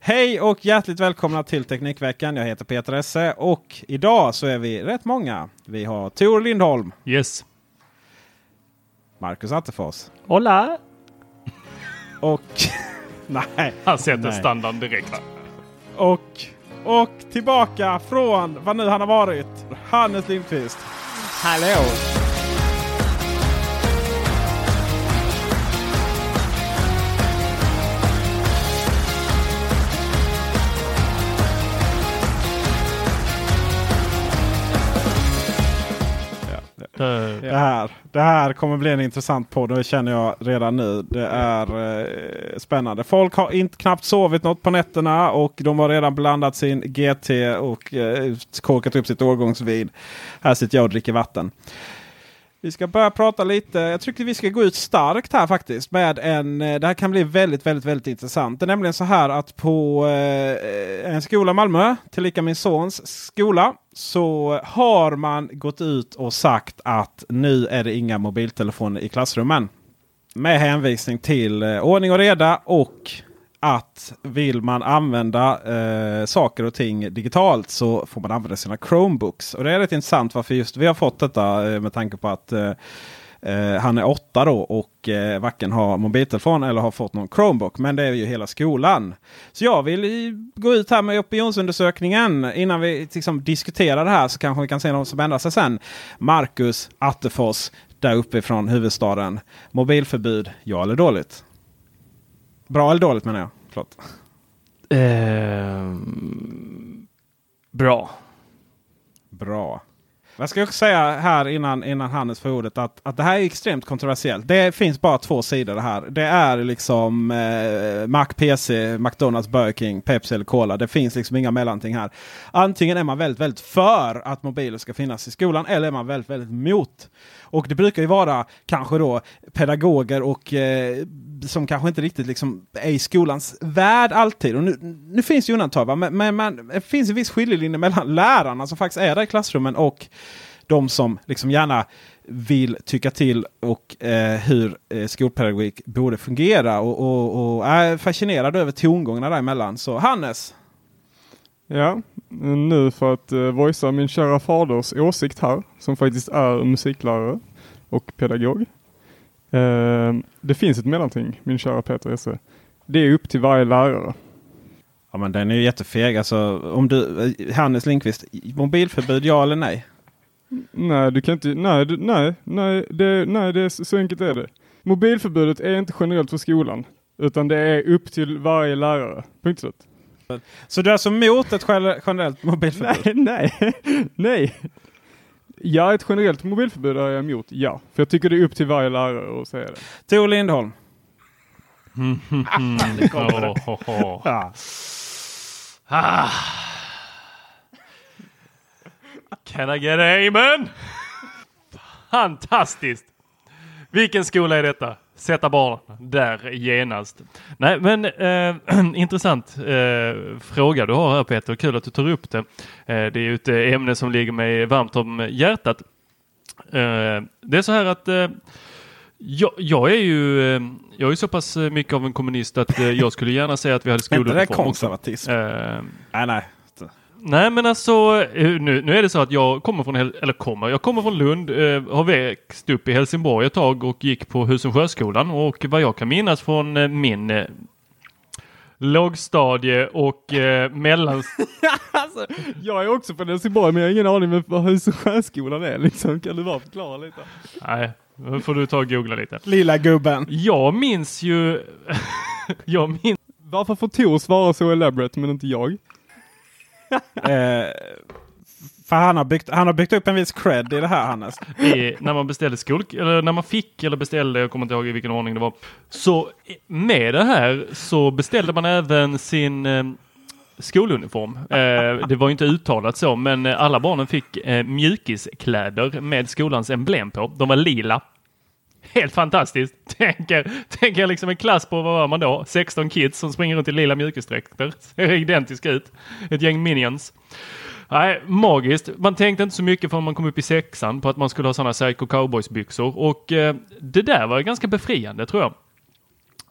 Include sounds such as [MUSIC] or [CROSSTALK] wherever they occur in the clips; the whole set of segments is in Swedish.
Hej och hjärtligt välkomna till Teknikveckan. Jag heter Peter Esse och idag så är vi rätt många. Vi har Tor Lindholm, Yes. Marcus Attefors Hola! [LAUGHS] och... [LAUGHS] nej. Han sätter Nej. standarden direkt. Och, och tillbaka från vad nu han har varit. Hannes Lindqvist. Hallå! Det här kommer bli en intressant podd och det känner jag redan nu. Det är eh, spännande. Folk har inte knappt sovit något på nätterna och de har redan blandat sin GT och eh, korkat upp sitt årgångsvin. Här sitter jag och dricker vatten. Vi ska börja prata lite. Jag tycker vi ska gå ut starkt här faktiskt. Med en, eh, det här kan bli väldigt, väldigt, väldigt intressant. Det är nämligen så här att på eh, en skola i Malmö, tillika min sons skola, så har man gått ut och sagt att nu är det inga mobiltelefoner i klassrummen. Med hänvisning till eh, ordning och reda och att vill man använda eh, saker och ting digitalt så får man använda sina Chromebooks. Och det är rätt intressant varför just vi har fått detta eh, med tanke på att eh, eh han är åtta då och eh, varken har mobiltelefon eller har fått någon Chromebook. Men det är ju hela skolan. Så jag vill gå ut här med opinionsundersökningen. Innan vi liksom diskuterar det här så kanske vi kan se någon som ändrar sig sen. Marcus Attefors där uppe från huvudstaden. Mobilförbud, ja eller dåligt? Bra eller dåligt menar jag. Förlåt. Ehm, bra. Bra. Jag ska också säga här innan, innan Hannes får ordet att, att det här är extremt kontroversiellt. Det finns bara två sidor det här. Det är liksom eh, Mac, PC, McDonalds, Burger King, Pepsi eller Cola. Det finns liksom inga mellanting här. Antingen är man väldigt, väldigt för att mobiler ska finnas i skolan eller är man väldigt, väldigt mot. Och det brukar ju vara kanske då pedagoger och eh, som kanske inte riktigt liksom är i skolans värld alltid. Och nu, nu finns det ju undantag, va? men, men, men det finns en viss skiljelinje mellan lärarna som faktiskt är där i klassrummen och de som liksom gärna vill tycka till och eh, hur eh, skolpedagogik borde fungera och, och, och är fascinerad över tongångarna däremellan. Så Hannes, Ja, nu för att uh, voicea min kära faders åsikt här, som faktiskt är musiklärare och pedagog. Eh, det finns ett mellanting, min kära Peter Esse. Det är upp till varje lärare. ja men den är ju jättefeg. Alltså, om du, eh, Hannes Lindqvist, mobilförbud ja eller nej? Nej, du kan inte, nej, du, nej, nej, det, nej, det är så, enkelt är det. Mobilförbudet är inte generellt för skolan, utan det är upp till varje lärare. Punkt slut. Så du är alltså emot ett gener- generellt mobilförbud? Nej, nej, [LAUGHS] nej. Ja, ett generellt mobilförbud är jag emot, ja. För jag tycker det är upp till varje lärare att säga det. Tor Lindholm. Oh, ho, ho. Ja. Ah. Can I get a amen? Fantastiskt! Vilken skola är detta? sätta barn där genast. Nej, men eh, [CLEARS THROAT] intressant eh, fråga du har här Peter. Kul att du tar upp det. Eh, det är ju ett eh, ämne som ligger mig varmt om hjärtat. Eh, det är så här att eh, jag, jag, är ju, jag är så pass mycket av en kommunist att jag skulle gärna säga att vi hade [LAUGHS] Är inte det också. konservatism? Nej, nej. Nej men alltså eh, nu, nu är det så att jag kommer från, eller kommer, jag kommer från Lund, eh, har växt upp i Helsingborg ett tag och gick på Husum sjöskolan och vad jag kan minnas från eh, min eh, lågstadie och eh, mellan... [LAUGHS] alltså, jag är också från Helsingborg men jag har ingen aning om vad Hus och sjöskolan är liksom. Kan du bara förklara lite? Nej, då får du ta och googla lite. Lilla gubben. Jag minns ju... [LAUGHS] jag minns... Varför får Tor svara så elaborate men inte jag? [LAUGHS] Eh, för han har, byggt, han har byggt upp en viss cred i det här Hannes. i, när man beställde skol, eller när man fick eller beställde, jag kommer inte ihåg i vilken ordning det var. Så med det här så beställde man även sin eh, skoluniform. Eh, det var ju inte uttalat så, men alla barnen fick eh, mjukiskläder med skolans emblem på. De var lila. Helt fantastiskt. [LAUGHS] Tänker, tänker liksom en klass på, vad var man då? 16 kids som springer runt i lila mjukisdräkter. Ser identiska ut. Ett gäng minions. Nej, magiskt. Man tänkte inte så mycket förrän man kom upp i sexan på att man skulle ha sådana Psycho Cowboys-byxor och eh, det där var ganska befriande tror jag.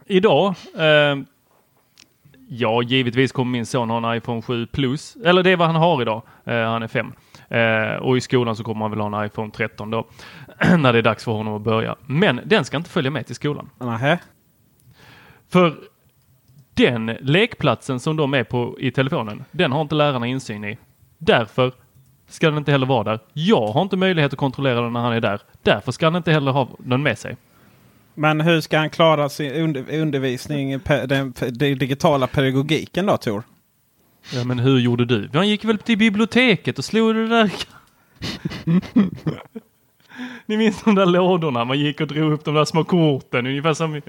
Idag, eh, ja givetvis kommer min son ha en iPhone 7 Plus, eller det är vad han har idag. Eh, han är fem. Eh, och i skolan så kommer han väl ha en iPhone 13 då, [CLEARS THROAT] när det är dags för honom att börja. Men den ska inte följa med till skolan. Nähä. För den lekplatsen som de är på i telefonen, den har inte lärarna insyn i. Därför ska den inte heller vara där. Jag har inte möjlighet att kontrollera den när han är där. Därför ska han inte heller ha den med sig. Men hur ska han klara sin under, undervisning, den, den digitala pedagogiken då Tor? Ja, men hur gjorde du? Han gick väl till biblioteket och slog det där. [LAUGHS] Ni minns de där lådorna? Man gick och drog upp de där små korten. Ungefär som...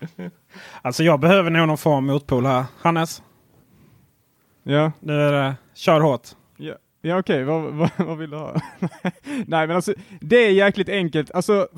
Alltså jag behöver nog någon form av motpol här. Hannes, Ja, nu är det kör hårt. ja, ja okej, vad, vad, vad vill du ha? [LAUGHS] Nej men alltså, det är jäkligt enkelt. Alltså,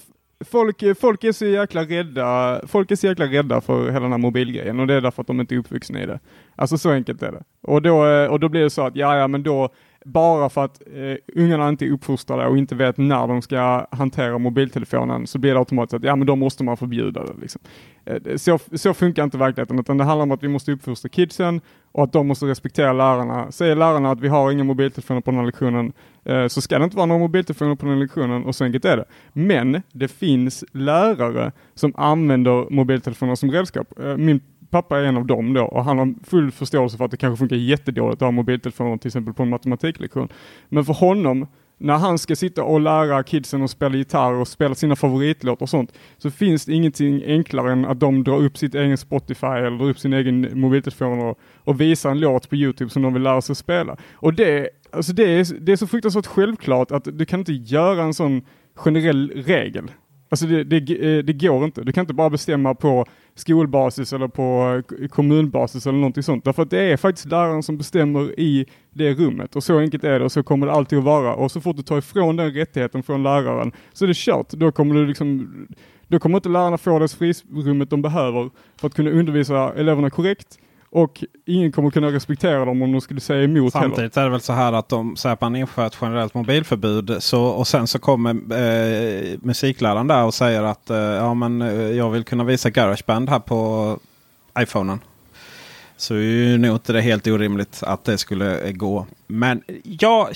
folk, folk är så jäkla rädda, folk är så jäkla rädda för hela den här mobilgrejen och det är därför att de inte är uppvuxna i det. Alltså så enkelt är det. Och då, eh, och då blir det så att, ja ja men då, bara för att eh, ungarna inte är uppfostrade och inte vet när de ska hantera mobiltelefonen så blir det automatiskt att ja men då måste man förbjuda det. Liksom. Eh, Så, så funkar inte verkligheten utan det handlar om att vi måste uppfostra kidsen och att de måste respektera lärarna. Säger lärarna att vi har inga mobiltelefoner på den här lektionen eh, så ska det inte vara några mobiltelefoner på den här lektionen och så enkelt är det. Men det finns lärare som använder mobiltelefoner som redskap. Eh, Min pappa är en av dem då och han har full förståelse för att det kanske funkar jättedåligt att ha mobiltelefoner till exempel på en matematiklektion. Men för honom, när han ska sitta och lära kidsen att spela gitarr och spela sina favoritlåtar och sånt, så finns det ingenting enklare än att de drar upp sitt egen Spotify eller drar upp sin egen mobiltelefon och, och visar en låt på Youtube som de vill lära sig att spela. Och det, alltså det, är, det är så fruktansvärt självklart att du kan inte göra en sån generell regel. Alltså det, det, eh, det går inte. Du kan inte bara bestämma på skolbasis eller på eh, kommunbasis eller någonting sånt. Därför att det är faktiskt läraren som bestämmer i det rummet och så enkelt är det och så kommer det alltid att vara. Och så fort du tar ifrån den rättigheten från läraren så är det kört. Då kommer du liksom då kommer inte lärarna få det frisrummet de behöver för att kunna undervisa eleverna korrekt och ingen kommer kunna respektera dem om de skulle säga emot heller. Samtidigt är det väl så här att de säger att man inför ett generellt mobilförbud. Så, och sen så kommer eh, musikläraren där och säger att eh, ja, men, eh, jag vill kunna visa Garageband här på iPhonen. Så är ju nog inte det helt orimligt att det skulle eh, gå. Men ja,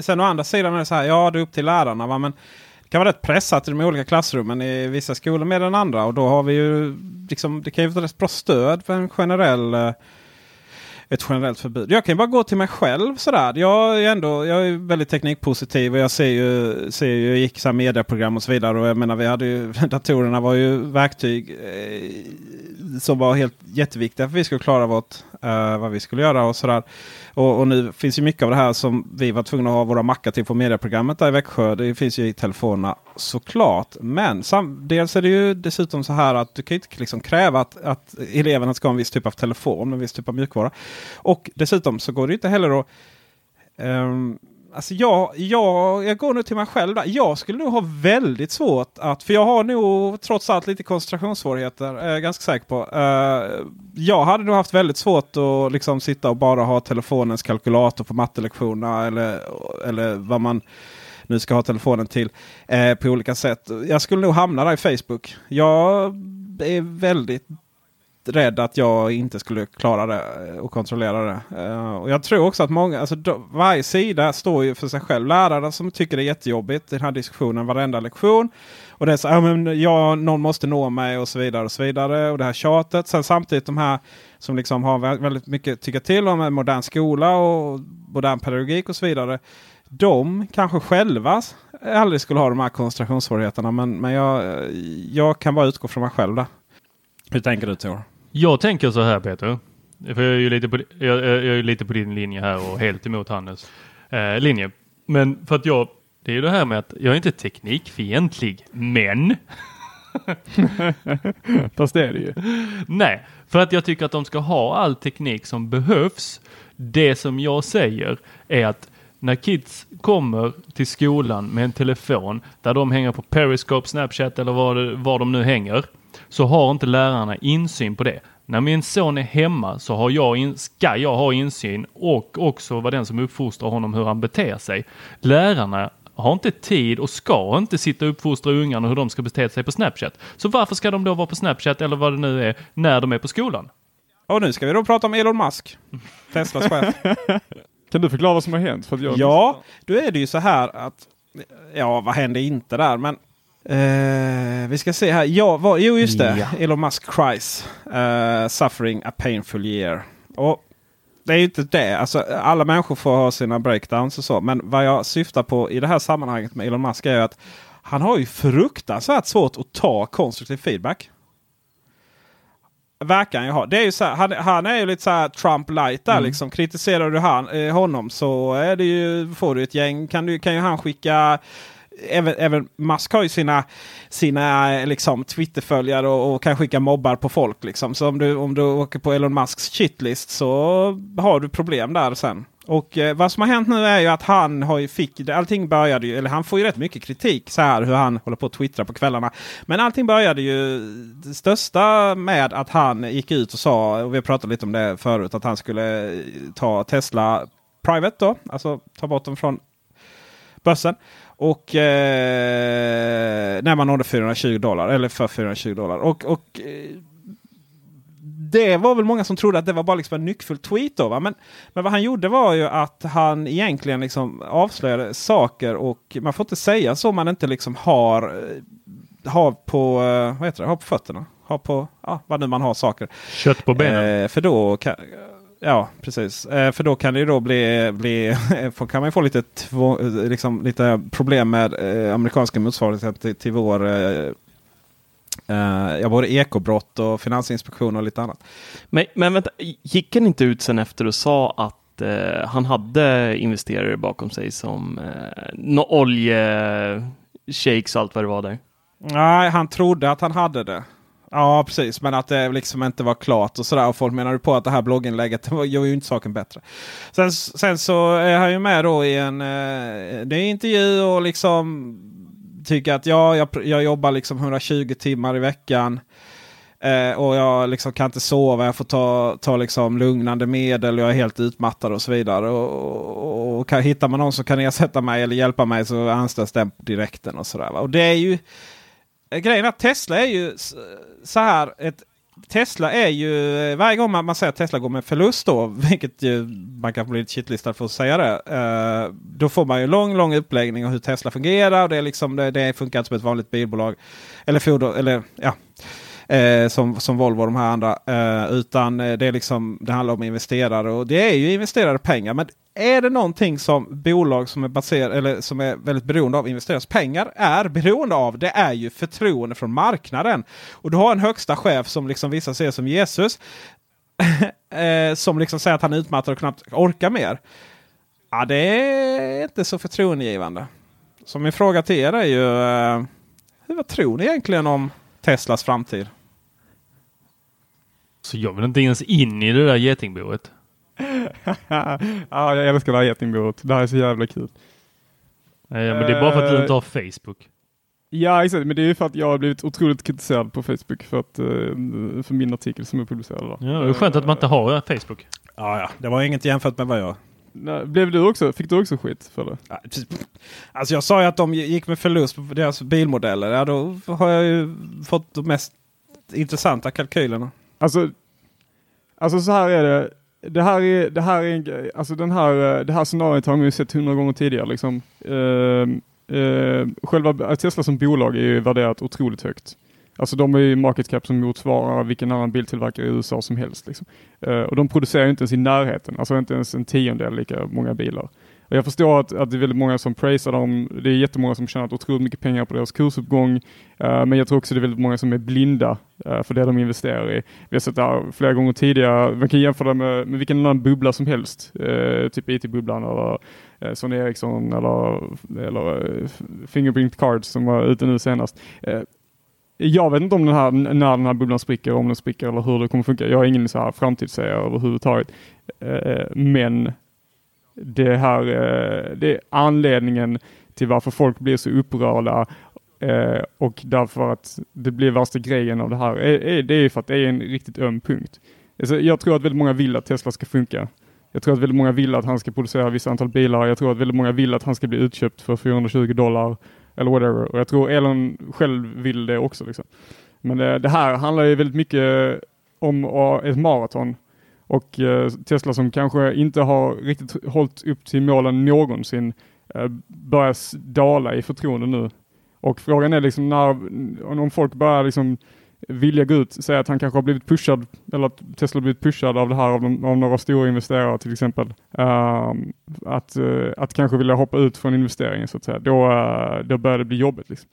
sen å andra sidan är det så här. Ja, det är upp till lärarna. Va? Men kan vara rätt pressat i de olika klassrummen i vissa skolor mer än andra. Och då har vi ju liksom, det kan ju vara ett rätt bra stöd för en generell eh, ett generellt förbud. Jag kan ju bara gå till mig själv sådär. Jag är ändå jag är väldigt teknikpositiv och jag ser ju, ser ju jag gick så här medieprogram och så vidare. Och jag menar vi hade ju, [LAUGHS] datorerna var ju verktyg eh, som var helt jätteviktiga för att vi skulle klara vårt, eh, vad vi skulle göra och sådär. Och, och nu finns ju mycket av det här som vi var tvungna att ha våra mackar till på medieprogrammet där i Växjö. Det finns ju i telefonerna såklart. Men sam, dels är det ju dessutom så här att du kan ju inte liksom kräva att, att eleverna ska ha en viss typ av telefon en viss typ av mjukvara. Och dessutom så går det ju inte heller att um, Alltså jag, jag, jag går nu till mig själv där. Jag skulle nog ha väldigt svårt att, för jag har nog trots allt lite koncentrationssvårigheter. Är jag ganska säker på. Uh, jag hade nog haft väldigt svårt att liksom sitta och bara ha telefonens kalkylator på mattelektionerna. Eller, eller vad man nu ska ha telefonen till uh, på olika sätt. Jag skulle nog hamna där i Facebook. Jag är väldigt rädd att jag inte skulle klara det och kontrollera det. Uh, och jag tror också att många, alltså då, varje sida står ju för sig själv. Lärare som tycker det är jättejobbigt den här diskussionen varenda lektion. Och det är så, ja, men ja, någon måste nå mig och så vidare och så vidare. Och det här tjatet. Sen samtidigt de här som liksom har väldigt mycket att tycka till om En modern skola och modern pedagogik och så vidare. De kanske själva aldrig skulle ha de här koncentrationssvårigheterna. Men, men jag, jag kan bara utgå från mig själv där. Hur tänker du Tor? Jag tänker så här Peter. För jag är ju lite på, jag, jag är lite på din linje här och helt emot Hannes eh, linje. Men för att jag, det är ju det här med att jag är inte teknikfientlig, men [LAUGHS] Fast det är det ju. Nej, för att jag tycker att de ska ha all teknik som behövs. Det som jag säger är att när kids kommer till skolan med en telefon där de hänger på Periscope, Snapchat eller var, var de nu hänger så har inte lärarna insyn på det. När min son är hemma så har jag in, ska jag ha insyn och också vara den som uppfostrar honom hur han beter sig. Lärarna har inte tid och ska inte sitta och uppfostra ungarna hur de ska bete sig på Snapchat. Så varför ska de då vara på Snapchat eller vad det nu är när de är på skolan? Och nu ska vi då prata om Elon Musk. [LAUGHS] Teslas chef. kan du förklara vad som har hänt? För jag ja, då är det ju så här att Ja, vad hände inte där? Men Uh, vi ska se här. Ja, vad, jo, just det. Ja. Elon Musk cries. Uh, suffering a painful year. Och det är ju inte det. Alltså, alla människor får ha sina breakdowns och så. Men vad jag syftar på i det här sammanhanget med Elon Musk är att han har ju fruktansvärt svårt att ta konstruktiv feedback. Verkar han ju ha. Det är ju så här, han, han, är ju lite så här Trump light där mm. liksom. Kritiserar du han, eh, honom så är det ju, får du ett gäng. Kan, du, kan ju han skicka även, även Musk har ju sina, sina liksom, Twitterföljare och, och kan skicka mobbar på folk. Liksom. Så om du, om du åker på Elon Musks shitlist så har du problem där sen. Och eh, vad som har hänt nu är ju att han har ju fick, allting började ju, eller han får ju rätt mycket kritik så här hur han håller på att twittra på kvällarna. Men allting började ju det största med att han gick ut och sa, och vi har pratat lite om det förut, att han skulle eh, ta Tesla Private då, alltså ta bort dem från börsen. Och eh, när man nådde 420 dollar. Eller för 420 dollar. Och, och eh, det var väl många som trodde att det var bara liksom en nyckfull tweet. Då, va? Men, men vad han gjorde var ju att han egentligen liksom avslöjade saker. Och man får inte säga så om man inte liksom har, eh, har på, eh, vad heter det? Har på fötterna. Har på, ja, vad nu man har saker. Kött på benen. Eh, för då kan, Ja, precis. Eh, för då kan det ju då bli, bli [LAUGHS] kan man få lite, två, liksom, lite problem med eh, amerikanska motsvarigheten till, till vår eh, eh, ja, både ekobrott och finansinspektion och lite annat. Men, men vänta, gick han inte ut sen efter och sa att eh, han hade investerare bakom sig som eh, no oljeshejks och allt vad det var där? Nej, han trodde att han hade det. Ja precis, men att det liksom inte var klart och sådär. Och folk menade på att det här blogginlägget [LAUGHS] gör ju inte saken bättre. Sen, sen så är han ju med då i en eh, ny intervju och liksom tycker att ja, jag, jag jobbar liksom 120 timmar i veckan. Eh, och jag liksom kan inte sova, jag får ta, ta liksom lugnande medel, jag är helt utmattad och så vidare. Och, och, och kan, hittar man någon som kan ersätta mig eller hjälpa mig så anställs den direkten och sådär. Och det är ju Eh, grejen är att Tesla är ju så här. Ett, Tesla är ju eh, varje gång man, man säger att Tesla går med förlust då, [LAUGHS] vilket ju, man kan bli lite shitlistad för att säga det. Eh, då får man ju lång, lång uppläggning av hur Tesla fungerar. Och det, är liksom, det, det funkar inte som ett vanligt bilbolag. Eller fordon, eller ja. Eh, som, som Volvo och de här andra. Eh, utan eh, det, är liksom, det handlar om investerare och det är ju investerade pengar. Men är det någonting som bolag som är, baserad, eller som är väldigt beroende av investerares pengar är beroende av. Det är ju förtroende från marknaden. Och du har en högsta chef som liksom vissa ser som Jesus. [LAUGHS] eh, som liksom säger att han är utmattad och knappt orkar mer. Ja, det är inte så förtroendegivande. Så min fråga till er är ju. Eh, vad tror ni egentligen om Teslas framtid? Så jag vill inte ens in i det där getingboet. [LAUGHS] ja, jag älskar det här getingbordet. Det här är så jävla kul. Nej, men det är bara för att du inte har Facebook. Ja, exakt. Men det är ju för att jag har blivit otroligt kritiserad på Facebook för, att, eh, för min artikel som är publicerad. Då. Ja, det är skönt att man inte har Facebook. Ja, ja. Det var inget jämfört med vad jag... Nej, Blev du också, fick du också skit för det? Ja. Alltså jag sa ju att de gick med förlust på deras bilmodeller. Ja, då har jag ju fått de mest intressanta kalkylerna. Alltså, alltså så här är det. Det här är, det här är en. Alltså den här, eh, det här scenariot har man ju sett hundra gånger tidigare. Liksom. Ehm, eh, själva Tesla som bolag är ju värderat otroligt högt. Alltså de är ju market cap som motsvarar vilken annan biltillverkare i USA som helst. Liksom. Eh, och de producerar ju inte ens i närheten, alltså inte ens en tiondel lika många bilar. Och jag förstår att, att det är väldigt många som prisar dem. Det är jättemånga som tjänat otroligt mycket pengar på deras kursuppgång. Uh, men jag tror också det är väldigt många som är blinda uh, för det de investerar i. Vi har sett det här flera gånger tidigare. Man kan jämföra det med, med vilken annan bubbla som helst. Uh, typ IT-bubblan eller eh, Sony Ericsson eller, eller Fingerprint Cards som var ute nu senast. Jag vet inte om den här, när den här bubblan spricker, om den spricker eller hur det kommer funka. Jag har ingen så här framtidssägare överhuvudtaget. Men det här eh, det är anledningen till varför folk blir så upprörda eh, och därför att det blir värsta grejen av det här. Det är ju för att det är en riktigt öm punkt. Alltså, jag tror att väldigt många vill att Tesla ska funka. Jag tror att väldigt många vill att han ska producera vissa antal bilar. Jag tror att väldigt många vill att han ska bli utköpt för 420 dollar eller whatever. Och jag tror Elon själv vill det också. Liksom. Men det, det här handlar ju väldigt mycket om ett maraton. Och eh, Tesla som kanske inte har riktigt hållit upp till målen någonsin eh, börjar dala i förtroende nu. Och frågan är liksom när, om folk börjar liksom vilja gå ut, säga att han kanske har blivit pushad, eller att Tesla har blivit pushad av det här av, de, av några stora investerare till exempel. Uh, att, uh, att kanske vilja hoppa ut från investeringen så att säga. Då, uh, då börjar det bli jobbigt. Liksom.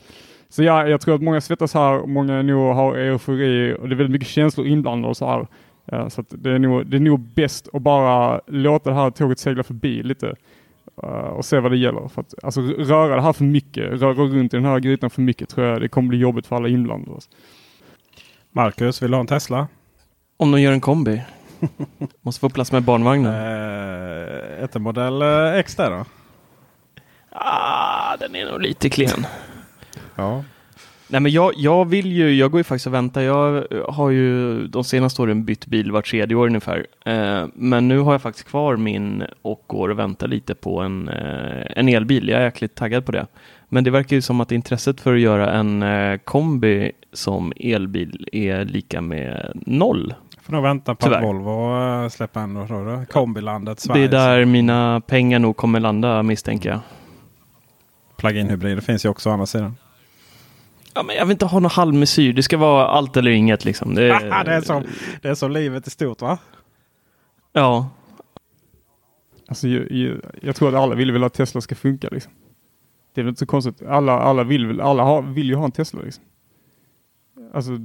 Så ja, jag tror att många svettas här, många nog har eufori och det är väldigt mycket känslor inblandade och så här. Eh, så att det, är nog, det är nog bäst att bara låta det här tåget segla förbi lite eh, och se vad det gäller. För att, alltså, röra det här för mycket, röra runt i den här grytan för mycket tror jag det kommer bli jobbigt för alla inblandade. Marcus, vill du ha en Tesla? Om de gör en kombi. [LAUGHS] Måste få plats med barnvagnen. Eh, ett modell eh, X där då? Ah, den är nog lite klen. Ja. Nej men jag, jag vill ju, jag går ju faktiskt och väntar. Jag har ju de senaste åren bytt bil var tredje år ungefär. Eh, men nu har jag faktiskt kvar min och går och väntar lite på en, eh, en elbil. Jag är jäkligt taggad på det. Men det verkar ju som att intresset för att göra en eh, kombi som elbil är lika med noll. Får nog vänta på Tyvärr. att Volvo eh, släpper en då? Kombilandet Det Sverige. är där mina pengar nog kommer landa misstänker jag. Plug-in hybrider finns ju också å andra sidan. Ja, men jag vill inte ha någon halvmesyr. Det ska vara allt eller inget liksom. Det, [LAUGHS] det, är som, det är som livet i stort va? Ja, Alltså, jag, jag, jag tror att alla vill väl att Tesla ska funka. Liksom. Det är väl inte så konstigt. Alla, alla, vill, väl, alla har, vill ju ha en Tesla. Liksom. Alltså,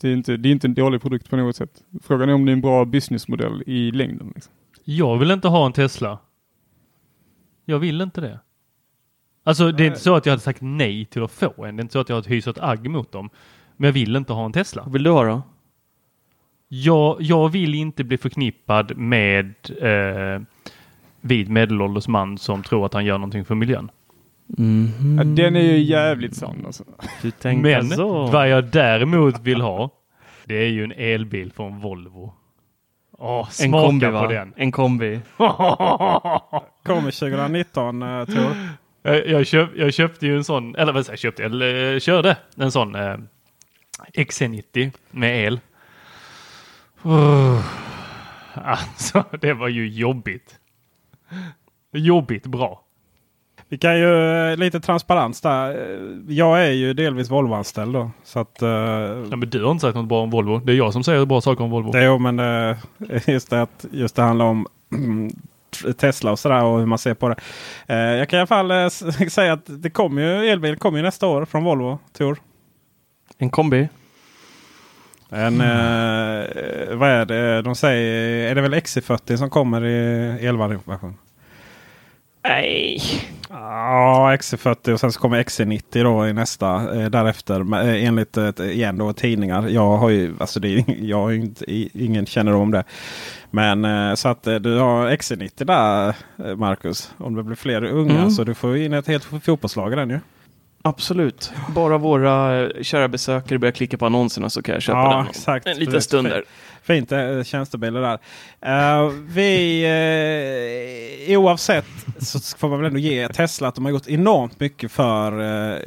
det, är inte, det är inte en dålig produkt på något sätt. Frågan är om det är en bra businessmodell i längden. Liksom. Jag vill inte ha en Tesla. Jag vill inte det. Alltså det är inte så att jag hade sagt nej till att få en. Det är inte så att jag har hyser ett agg mot dem. Men jag vill inte ha en Tesla. vad vill du ha då? Jag, jag vill inte bli förknippad med eh, vid medelålders man som tror att han gör någonting för miljön. Mhm. Ja, den är ju jävligt sann. Alltså. Du tänker Men så. vad jag däremot vill ha, det är ju en elbil från Volvo. Åh, En kombi på va? den. En kombi. Kommer 2019 uh, tror jag. Jag, köp, jag köpte ju en sån, eller vad säger jag, köpte, eller eh, körde en sån eh, XC90 med el. Uh, alltså, [LAUGHS] det var ju jobbigt. Jobbigt bra. Vi kan ju eh, lite transparens där. Eh, Jag är ju delvis Volvo-anställd då. Så att, eh, Nej, men du har inte sagt något bra om Volvo. Det är jag som säger bra saker om Volvo. jo, men eh, [LAUGHS] just det att just det handlar om [CLEARS THROAT] Tesla och sådär och hur man ser på det. Eh, Jag kan i alla fall eh, [LAUGHS] säga att det kommer ju elbil kommer ju nästa år från Volvo, Tor. En kombi. En, eh, vad är det de säger? Är det väl XC40 som kommer i elversion? Nej. Ja, XC40 och sen så kommer XC90 då i nästa eh, därefter. Men, eh, enligt eh, igen då tidningar. Jag har ju, alltså det är, [LAUGHS] jag har ju inte, ingen kännedom om det. Men eh, så att eh, du har XC90 där eh, Marcus. Om det blir fler unga Mm. så du får in ett helt fotbollslag i den ju. Absolut. Bara våra eh, kära besökare börjar klicka på annonserna så kan jag köpa Ja, den. exakt. En liten stund där. Fint eh, tjänstebilar där. Eh, vi, eh, oavsett så får man väl ändå ge Tesla att de har gjort enormt mycket för eh,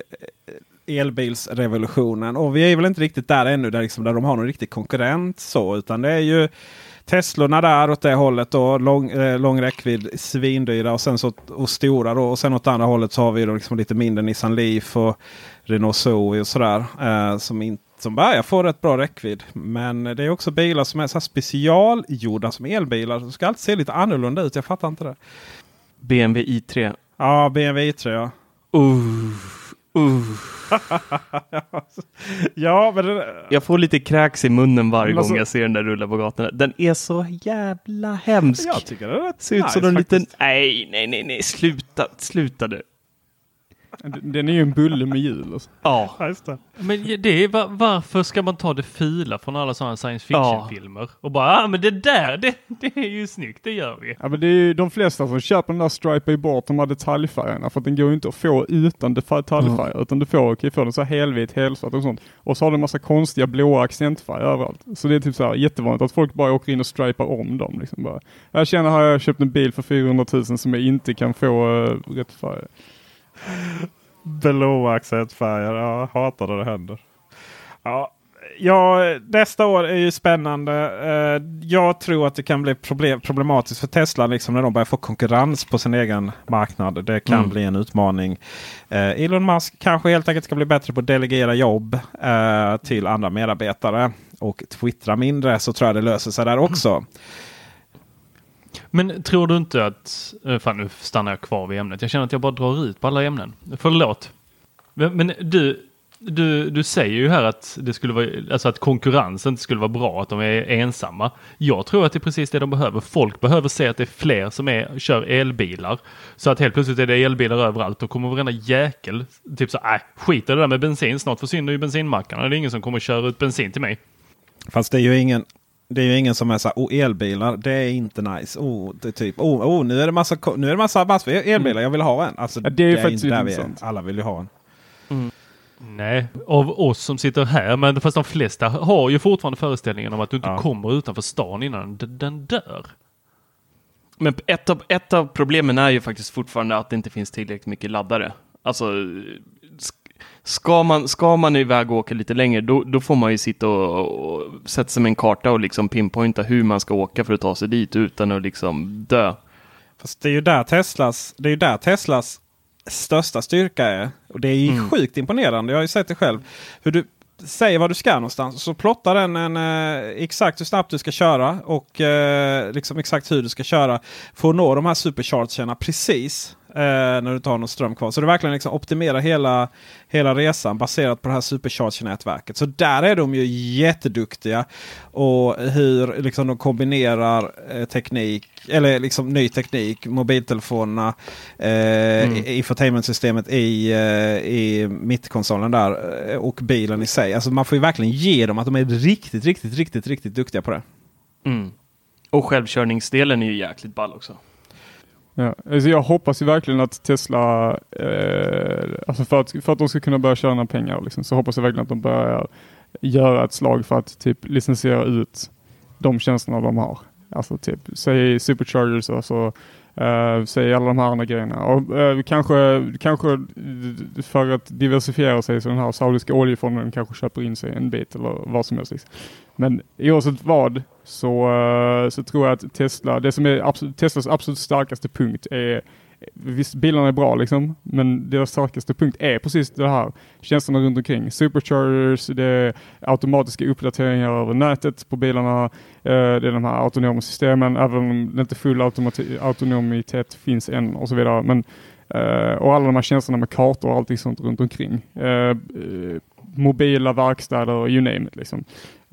elbilsrevolutionen. Och vi är väl inte riktigt där ännu där, liksom, där de har någon riktig konkurrent. så Utan det är ju Teslorna där åt det hållet. Då, lång, eh, lång räckvidd, svindyra och sen så och stora. Då. Och sen åt andra hållet så har vi då liksom lite mindre Nissan Leaf och Renault Zoe och sådär. Eh, som, in, som börjar få rätt bra räckvidd. Men det är också bilar som är så specialgjorda som elbilar. De ska alltid se lite annorlunda ut. Jag fattar inte det. BMW i3. Ja, BMW i3 ja. Uh, uh. [LAUGHS] ja, men det, Jag får lite kräks i munnen varje Alltså- gång jag ser den där rulla på gatorna. Den är så jävla hemsk. jag tycker det är rätt Ser ut som en liten... Nej, nej, nej, nej. Sluta, sluta nu. Den är ju en bulle med hjul. Ja. Ja, det. Men det är, va- varför ska man ta det fula från alla sådana science fiction-filmer? Och bara, ah, men det där, det, det är ju snyggt, det gör vi. Ja, men det är ju de flesta som köper den där Stripe bort de här detaljfärgerna för att den går ju inte att få utan detaljfärger utan du får, kan ju få den så här helvit, helsvart och sånt. Och så har du en massa konstiga blåa accentfärger överallt. Så det är typ så här jättevanligt att folk bara åker in och stripar om dem. Liksom bara. Jag känner har jag köpt en bil för 400 000 som jag inte kan få uh, rätt färg. [LAUGHS] Blåa accentfärger. Ja, jag hatar när det händer. Ja, ja, nästa år är ju spännande. Eh, Jag tror att det kan bli problem, problematiskt för Tesla liksom, när de börjar få konkurrens på sin egen marknad. Det kan Mm. bli en utmaning. Eh, Elon Musk kanske helt enkelt ska bli bättre på att delegera jobb eh, till andra medarbetare. Och twittra mindre så tror jag det löser sig där också. Men tror du inte att, eh, fan nu stannar jag kvar vid ämnet. Jag känner att jag bara drar ut på alla ämnen. Förlåt. Men, men du, du, du säger ju här att det skulle vara, alltså att konkurrensen inte skulle vara bra, att de är ensamma. Jag tror att det är precis det de behöver. Folk behöver se att det är fler som är, kör elbilar. Så att helt plötsligt är det elbilar överallt. Då kommer varenda jäkel typ så nej, skit i det där med bensin. Snart försvinner ju bensinmackarna. Det är ingen som kommer köra ut bensin till mig. Fast det är ju ingen, det är ju ingen som är så här, oh, elbilar, det är inte nice. Oh, det är typ, oh, oh, nu är det massa, nu är det massa massor med elbilar, jag vill ha en. Alltså, Ja, det är ju faktiskt inte där vi är. Alla vill ju ha en. Nej, av oss som sitter här, men fast de flesta har ju fortfarande föreställningen om att du inte Ja. kommer utanför stan innan den, dör. Men ett av, ett av problemen är ju faktiskt fortfarande att det inte finns tillräckligt mycket laddare. Alltså, ska man, ska man iväg och åka lite längre, då, då får man ju sitta och, och sätta sig med en karta och liksom pinpointa hur man ska åka för att ta sig dit utan att liksom dö. Fast det är ju där Teslas, det är ju där Teslas största styrka är. Och det är Mm. sjukt imponerande. Jag har ju sett det själv. Hur du säger var du ska någonstans. Så plottar den en, eh, exakt hur snabbt du ska köra. Och eh, liksom exakt hur du ska köra. För att nå de här superchargerna precis. Eh, när du har någon ström kvar. Så du verkligen liksom optimerar hela, hela resan baserat på det här supercharger-nätverket. Så där är de ju jätteduktiga. Och hur liksom de kombinerar eh, teknik, eller liksom ny teknik, mobiltelefonerna, eh, Mm. infotainmentsystemet i, eh, i mittkonsolen där och bilen i sig. Alltså man får ju verkligen ge dem att de är riktigt, riktigt, riktigt, riktigt duktiga på det. Mm. Och självkörningsdelen är ju jäkligt ball också. Ja, alltså jag hoppas ju verkligen att Tesla, eh, alltså för att, för att de ska kunna börja tjäna pengar, liksom, så hoppas jag verkligen att de börjar göra ett slag för att typ licensiera ut de tjänsterna de har. Alltså typ, säg superchargers och eh, säg alla de här andra grejerna. Och eh, kanske, kanske för att diversifiera sig så den här saudiska oljefonden kanske köper in sig en bit eller vad som helst. Liksom. Men oavsett vad så, eh, så tror jag att Tesla, det som är absolut, Teslas absolut starkaste punkt är Visst, bilarna är bra liksom, men deras starkaste punkt är precis det här. Tjänsterna runt omkring. Superchargers, det är automatiska uppdateringar över nätet på bilarna. Eh, det är de här autonoma systemen, även om det inte full autonomitet finns än och så vidare. Men, eh, och alla de här tjänsterna med kartor och allting sånt runt omkring. Mobila verkstäder, you name it. Liksom.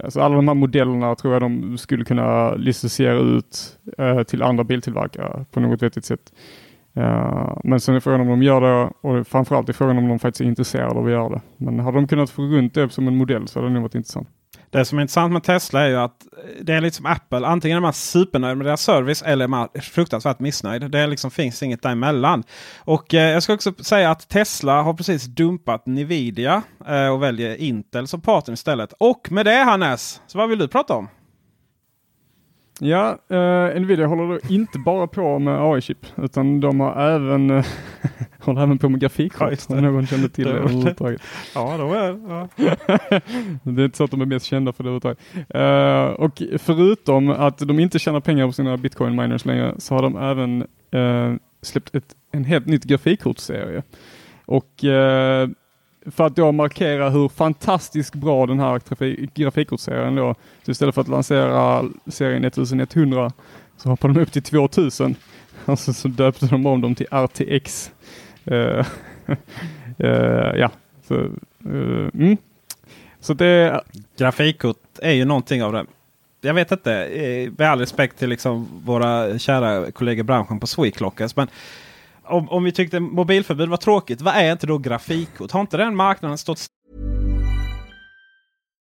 Alltså alla de här modellerna tror jag de skulle kunna licensiera ut eh, till andra biltillverkare på något vettigt sätt. Eh, men sen är frågan om de gör det och framförallt är frågan om de faktiskt är intresserade av att göra det. Men hade de kunnat få runt det som en modell så hade det nog varit intressant. Det som är intressant med Tesla är ju att det är lite som Apple. Antingen är man supernöjd med deras service eller är man fruktansvärt missnöjd. Det liksom finns inget däremellan. Och eh, jag ska också säga att Tesla har precis dumpat Nvidia eh, och väljer Intel som partner istället. Och med det Hannes, så vad vill du prata om? Ja, eh, Nvidia håller inte bara på med AI-chip utan de har även, eh, [LAUGHS] håller även på med grafikkort Ja, om någon kände till Det- överhuvudtaget. [LAUGHS] Ja, de är, ja. [LAUGHS] det är inte så att de är mest kända för det överhuvudtaget. Eh, och förutom att de inte tjänar pengar på sina bitcoin miners längre så har de även eh, släppt ett, en helt nytt grafikkortsserie. Och eh, för att då markera hur fantastiskt bra den här grafikkortsserien då, så istället för att lansera serien 1100 så hoppade de upp till 2000. Alltså [LAUGHS] så döpte de om dem till RTX. Uh, eh, uh, [LAUGHS] eh, ja, så, uh, mm. så det, Grafikkort är ju någonting av det. Jag vet inte, med all respekt till liksom våra kära kollegor i branschen på Sweclockers. Men om, om vi tyckte mobilförbud var tråkigt, vad är inte då grafikkort? Har inte den marknaden stått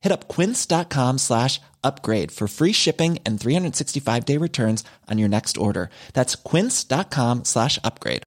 Hit up quince.com slash upgrade for free shipping and 365 day returns on your next order. That's quince.com slash upgrade.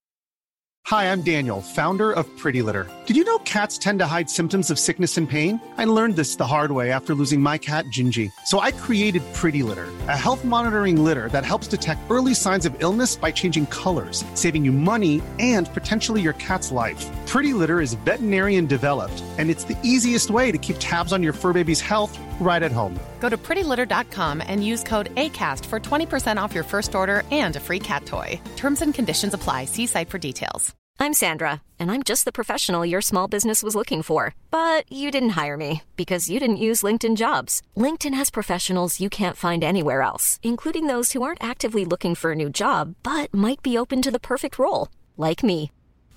Hi, I'm Daniel, founder of Pretty Litter. Did you know cats tend to hide symptoms of sickness and pain? I learned this the hard way after losing my cat, Gingy. So I created Pretty Litter, a health monitoring litter that helps detect early signs of illness by changing colors, saving you money and potentially your cat's life. Pretty Litter is veterinarian developed, and it's the easiest way to keep tabs on your fur baby's health right at home. Go to prettylitter.com and use code ACAST for 20% off your first order and a free cat toy. Terms and conditions apply. See site for details. I'm Sandra, and I'm just the professional your small business was looking for. But you didn't hire me because you didn't use LinkedIn jobs. LinkedIn has professionals you can't find anywhere else, including those who aren't actively looking for a new job but might be open to the perfect role, like me.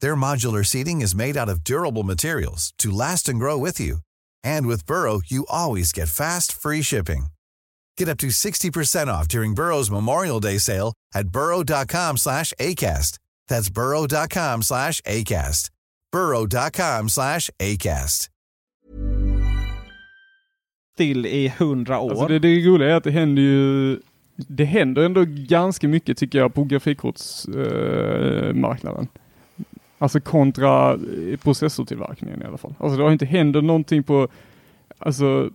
Their modular seating is made out of durable materials to last and grow with you. And with Burrow, you always get fast, free shipping. Get up to 60% off during Burrow's Memorial Day sale at burrow.com slash ACAST. That's burrow.com slash ACAST. burrow.com slash ACAST. still i hundra år? Alltså det, det roliga är att det händer ju det händer ändå ganska mycket tycker jag på grafikkortsmarknaden. Eh, marknaden. Alltså kontra eh, processortillverkningen i alla fall. Alltså det har inte hänt någonting på, alltså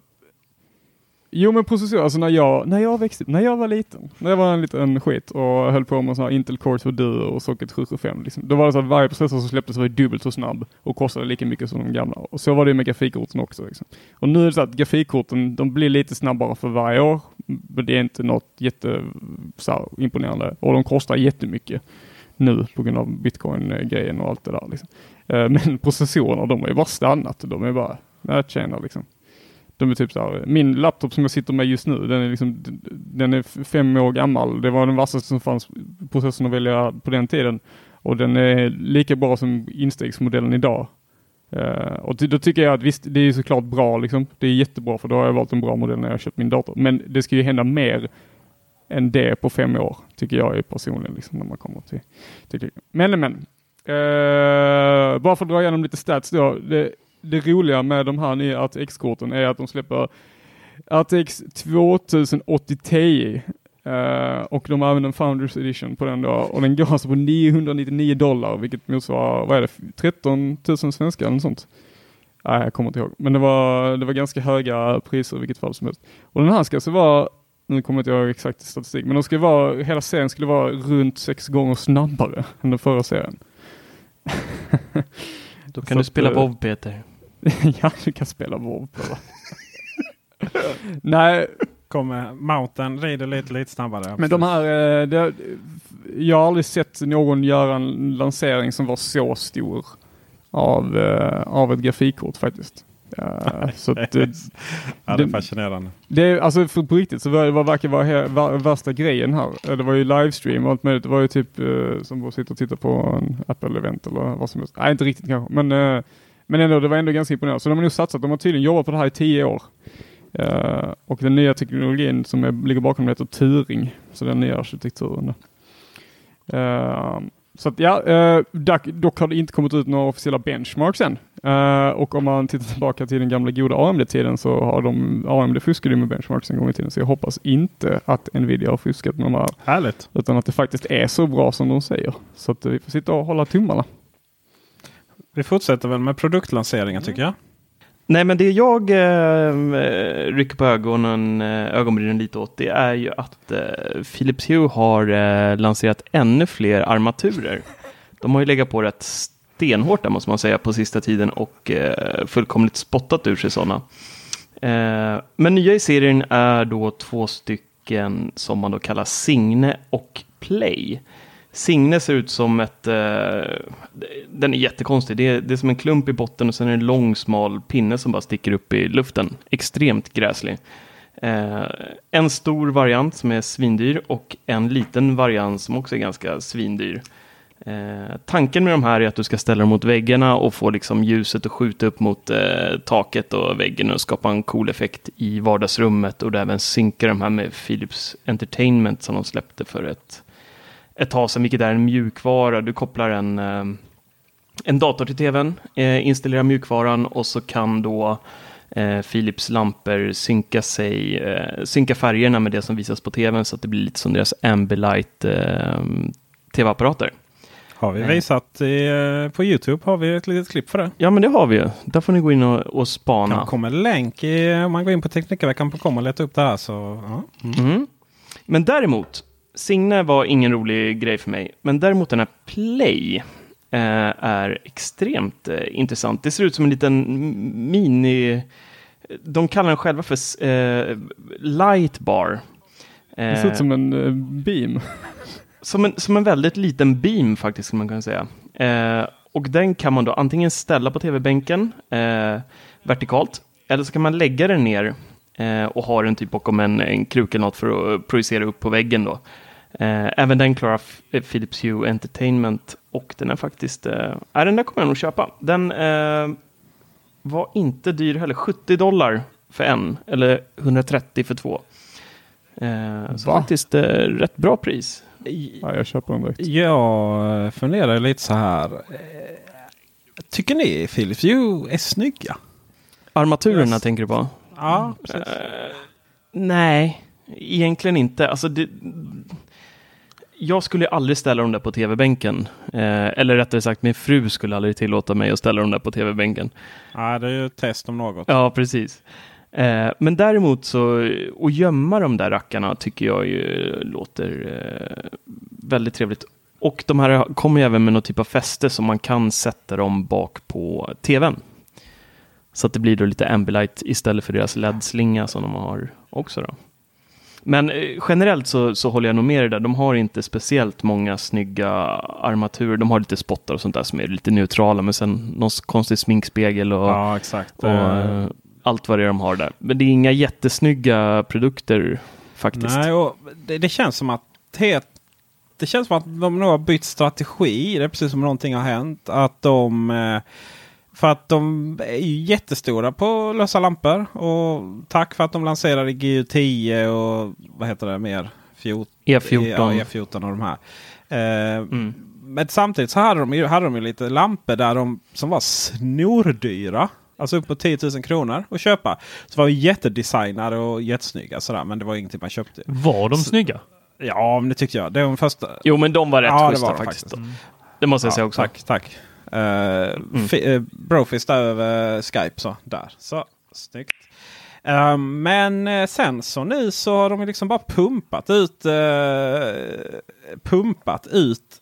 Jo men processorer, alltså när jag, när jag växte när jag var liten, när jag var en liten skit och höll på med sådana här Intel Core 2 Duo och Socket 775, liksom, då var det så att varje processor som släpptes var dubbelt så snabb och kostade lika mycket som de gamla. Och så var det med grafikkorten också. Liksom. Och nu är det så att grafikkorten, de blir lite snabbare för varje år, men det är inte något jätte så här, imponerande och de kostar jättemycket nu på grund av bitcoin-grejen och allt det där. Liksom. Eh, men [LAUGHS] processorerna, de har ju bara stannat. De är bara, nej tjena liksom. De är typ så här, min laptop som jag sitter med just nu, den är liksom, den är fem år gammal. Det var den vassaste som fanns processorn att välja på den tiden. Och den är lika bra som instegsmodellen idag. Uh, och då tycker jag att visst, det är såklart bra liksom. Det är jättebra för då har jag valt en bra modell när jag köpt min dator. Men det ska ju hända mer än det på fem år, tycker jag är personligen, liksom, när man kommer till, till Men, men. Uh, bara för att dra igenom lite stats då. Det, det roliga med de här nya RTX-korten är att de släpper RTX 2080 Ti Uh, och de använder en Founders Edition på den då och den går alltså på 999 dollar vilket motsvarar, vad är det, 13 000 svenskar eller något sånt. Nej, jag kommer inte ihåg. Men det var, det var ganska höga priser i vilket fall som helst. Och den här ska alltså vara, nu kommer jag inte ihåg exakt statistik, men de ska vara, hela serien skulle vara runt sex gånger snabbare än den förra serien. Då kan Så du spela WoW Peter. [LAUGHS] ja, du kan spela WoW. [LAUGHS] Nej, kommer Mountain rider lite, lite snabbare. Men de här, eh, det, jag har aldrig sett någon göra en lansering som var så stor av, eh, av ett grafikkort faktiskt. Uh, [LAUGHS] så det, ja, det är fascinerande. Det, alltså för på riktigt så var det var, verkar vara värsta grejen här. Det var ju livestream och allt möjligt. Det var ju typ uh, som att sitta och titta på en Apple-event eller vad som helst. Nej, inte riktigt kanske. Men, uh, men ändå, det var ändå ganska imponerande. Så de har nog satsat. De har tydligen jobbat på det här i tio år. Och den nya teknologin som är, ligger bakom det heter Turing, så den nya arkitekturen. Så att ja, uh, dock, dock, har det inte kommit ut några officiella benchmarks än. Uh, och om man tittar tillbaka till den gamla goda AMD-tiden så har de, AMD fuskade med benchmarks en gång i tiden. Så jag hoppas inte att Nvidia har fuskat med de här. Härligt. Utan att det faktiskt är så bra som de säger. Så att vi får sitta och hålla tummarna. Vi fortsätter väl med produktlanseringar mm. tycker jag. Nej, men det jag eh, eh rycker på ögonen, eh, ögonbrynen lite åt, det är ju att eh, Philips Hue har eh, lanserat ännu fler armaturer. De har ju legat på rätt stenhårt där måste man säga på sista tiden och eh, fullkomligt spottat ur sig sådana. Eh, men nya i serien är då två stycken som man då kallar Signe och Play. Signe ser ut som ett... Eh, den är jättekonstig. Det är, det är som en klump i botten och sen är det en lång smal pinne som bara sticker upp i luften. Extremt gräslig. Eh, en stor variant som är svindyr och en liten variant som också är ganska svindyr. Eh, tanken med de här är att du ska ställa dem mot väggarna och få liksom ljuset att skjuta upp mot eh, taket och väggen och skapa en cool effekt i vardagsrummet och du även synka de här med Philips Entertainment som de släppte för ett ett tag sedan, vilket är en mjukvara. Du kopplar en, eh, en dator till tvn, eh, installerar mjukvaran och så kan då eh, Philips lampor synka, sig, synka färgerna med det som visas på tvn så att det blir lite som deras Ambilight tv-apparater. Har vi visat i, på Youtube? Har vi ett litet klipp för det? Ja, men det har vi ju. Där får ni gå in och, och spana. Det kommer länk i, om man går in på Teknikerveckan.com och letar upp det här. Så, ja. Mm. Mm. Men däremot Signe var ingen rolig grej för mig, men däremot den här Play eh, är extremt eh, intressant. Det ser ut som en liten mini... De kallar den själva för eh, Lightbar. det ser ut som en eh, beam. [LAUGHS] som, en, som en väldigt liten beam faktiskt, kan man kunna säga. Och den kan man då antingen ställa på tv-bänken vertikalt, eller så kan man lägga den ner eh, och ha den typ bakom en, en kruk eller något för att projicera upp på väggen då. Eh, även den klarar eh, Philips Hue Entertainment och den är faktiskt, eh, den där kommer jag nog köpa. Den eh, var inte dyr heller, 70 dollar för en eller 130 för två. Eh, så faktiskt eh, rätt bra pris. Ja, jag köper den direkt. Jag funderar lite så här. Tycker ni Philips Hue är snygga? Armaturerna yes. tänker du på? Ja, precis. nej, egentligen inte. Alltså det, jag skulle aldrig ställa dem där på tv-bänken. Eh, eller rättare sagt, min fru skulle aldrig tillåta mig att ställa dem där på tv-bänken. Ja, det är ju ett test om något. Ja, precis. Eh, men däremot så, att gömma de där rackarna tycker jag ju låter eh, väldigt trevligt. Och de här kommer ju även med någon typ av fäste som man kan sätta dem bak på tvn. Så att det blir då lite Ambilight istället för deras LED-slinga som de har också. Då. Men eh, generellt så, så håller jag nog med dig där. De har inte speciellt många snygga armaturer. De har lite spottar och sånt där som är lite neutrala, men sen någon konstig sminkspegel och, ja, och uh, allt vad det är de har där. Men det är inga jättesnygga produkter faktiskt. Nej, och det, det känns som att helt det känns som att de nog har bytt strategi. Det är precis som någonting har hänt. Att de eh, För att de är ju jättestora på lösa lampor. Och tack för att de lanserade GU10 och vad heter det mer? Fjort, E14. Ja, E14 och de här. Eh, Men samtidigt så hade de, ju, hade de ju lite lampor där de, som var snordyra. Alltså upp på 10 000 kronor att köpa. Så var ju jättedesignade och jättesnygga sådär. Men det var ingenting man köpte. Var de snygga? Ja, men det tyckte jag. Det var de första. Jo, men de var rätt ja, schyssta de faktiskt. faktiskt. Det måste jag Ja, säga också. Tack, tack. Uh, fi- Brofist över Skype. Så, där. så snyggt. Eh, men sen så nu så har de liksom bara pumpat ut eh, pumpat ut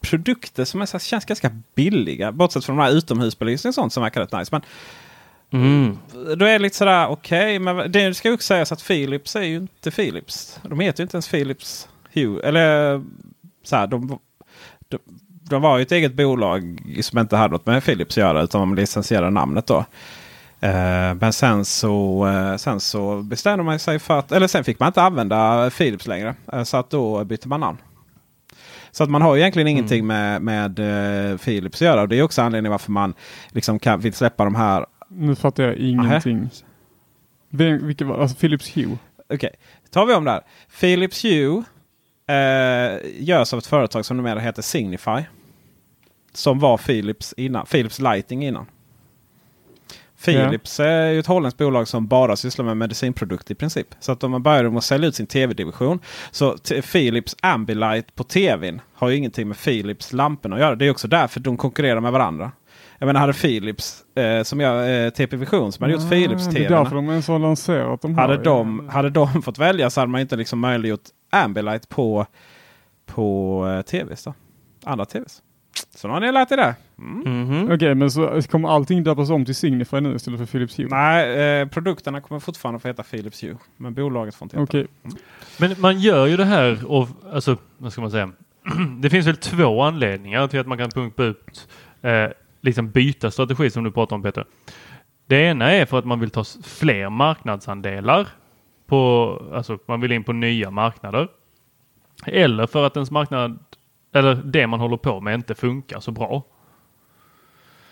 produkter som är så, känns ganska billiga. Bortsett från de här utomhusbelysning och sånt som verkar rätt nice. Men Mm. då är det lite sådär okej. men det ska ju också sägas att Philips är ju inte Philips. De heter ju inte ens Philips Hue. Eller så här, de, de, de var ju ett eget bolag som inte hade något med Philips att göra. Utan de licensierade namnet då. Eh, men sen så, eh, sen så bestämde man sig för att, eller sen fick man inte använda Philips längre. Eh, så att då bytte man namn. Så att man har ju egentligen ingenting med, med Philips att göra. Och det är också anledningen varför man liksom kan, vill släppa de här Nu fattar jag ingenting. Vem, vilka alltså Philips Hue? Okej, tar vi om där. Philips Hue eh, görs av ett företag som numera heter Signify. Som var Philips innan. Philips Lighting innan. Philips är ju ett holländskt bolag som bara sysslar med medicinprodukter i princip. Så att de började med att sälja ut sin tv-division. Så Philips Ambilight på tvn har ju ingenting med Philips lamporna att göra. Det är också därför de konkurrerar med varandra. Jag menar hade Philips eh, som gör eh, TP Vision som hade gjort Philips Ah, Det tv. Hade de, hade de fått välja så hade man inte liksom möjliggjort Ambilight på, på eh, tvs. Då. Andra tvs. Så nu har ni lärt er det. Mm. Okej, men så kommer allting döpas om till Signify nu istället för Philips Hue? Nej, eh, produkterna kommer fortfarande få heta Philips Hue. Men bolaget får inte heta Okej. Men man gör ju det här och alltså, vad ska man säga? [CLEARS THROAT] det finns väl två anledningar till att man kan pumpa ut, eh, liksom byta strategi som du pratar om Peter. Det ena är för att man vill ta fler marknadsandelar på, alltså man vill in på nya marknader. Eller för att ens marknad, eller det man håller på med inte funkar så bra.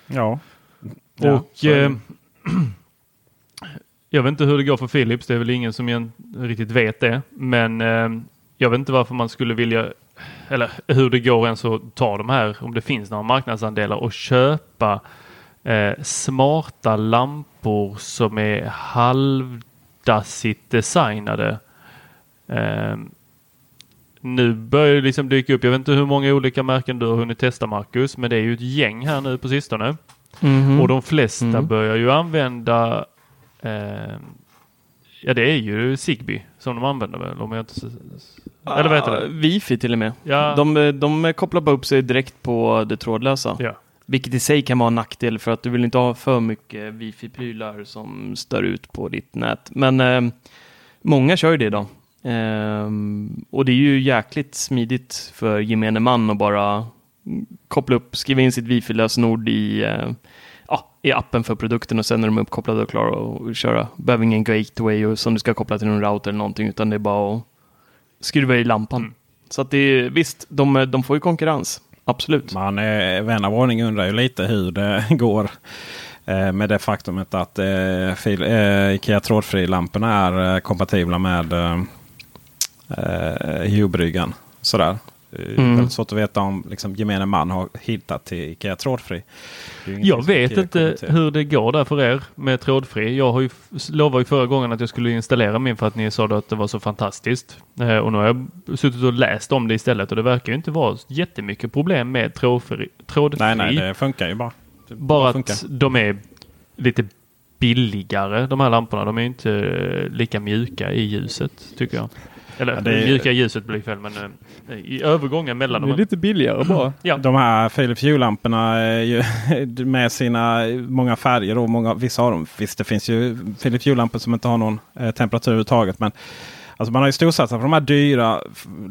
Ja. Ja, Och eh, jag vet inte hur det går för Philips. Det är väl ingen som riktigt vet det. Men eh, jag vet inte varför man skulle vilja, eller hur det går ens att ta de här, om det finns några marknadsandelar och köpa eh, smarta lampor som är halvdassigt designade. Eh, nu börjar det liksom dyka upp, jag vet inte hur många olika märken du har hunnit testa Marcus, men det är ju ett gäng här nu på sistone. Mhm. Och de flesta Mm. börjar ju använda eh, Ja det är ju Zigbee som de använder väl om jag inte... Eller vad heter Ah, det? Wifi till och med. Ja. De, de kopplar bara upp sig direkt på det trådlösa. Ja. Vilket i sig kan vara en nackdel för att du vill inte ha för mycket wifi-prylar som stör ut på ditt nät. Men eh, många kör ju det idag. Ehm, och det är ju jäkligt smidigt för gemene man att bara koppla upp, skriva in sitt wifi-lösenord i, eh, ja, i appen för produkten och sen är de uppkopplade och klara att köra. Behöver ingen gateway och som du ska koppla till någon router eller någonting utan det är bara att skruva i lampan. Så att det är, visst, de, de får ju konkurrens. Absolut. Man, eh, vän av ordning undrar ju lite hur det [LAUGHS] går. Eh, med det faktumet att eh, fil, eh, Ikea trådfri-lamporna är eh, kompatibla med eh, eh Hue-bryggan. Sådär. Är Mm. väldigt svårt att veta om liksom, gemene man har hittat till Ikea trådfri. Jag vet inte hur det går där för er med trådfri. Jag har ju lovade ju förra gången att jag skulle installera min för att ni sa att det var så fantastiskt. Eh, och nu har jag suttit och läst om det istället och det verkar ju inte vara jättemycket problem med trådfri. trådfri. Nej, nej, det funkar ju bara. Det Bara att funkar. de är lite billigare de här lamporna. De är inte eh, lika mjuka i ljuset tycker jag. Eller Ja, det är- mjuka ljuset blir fel men eh, i övergången mellan Det är dem. lite billigare bara. Ja. De här Philips Hue-lamporna är ju [LAUGHS] med sina många färger och många, vissa av dem. Visst, det finns ju Philips Hue-lampor som inte har någon eh, temperatur överhuvudtaget. Men alltså man har ju storsatsat på de här dyra